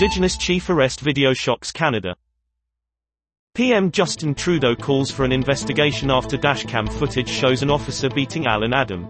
Indigenous chief arrest video shocks Canada. PM Justin Trudeau calls for an investigation after dashcam footage shows an officer beating Allan Adam.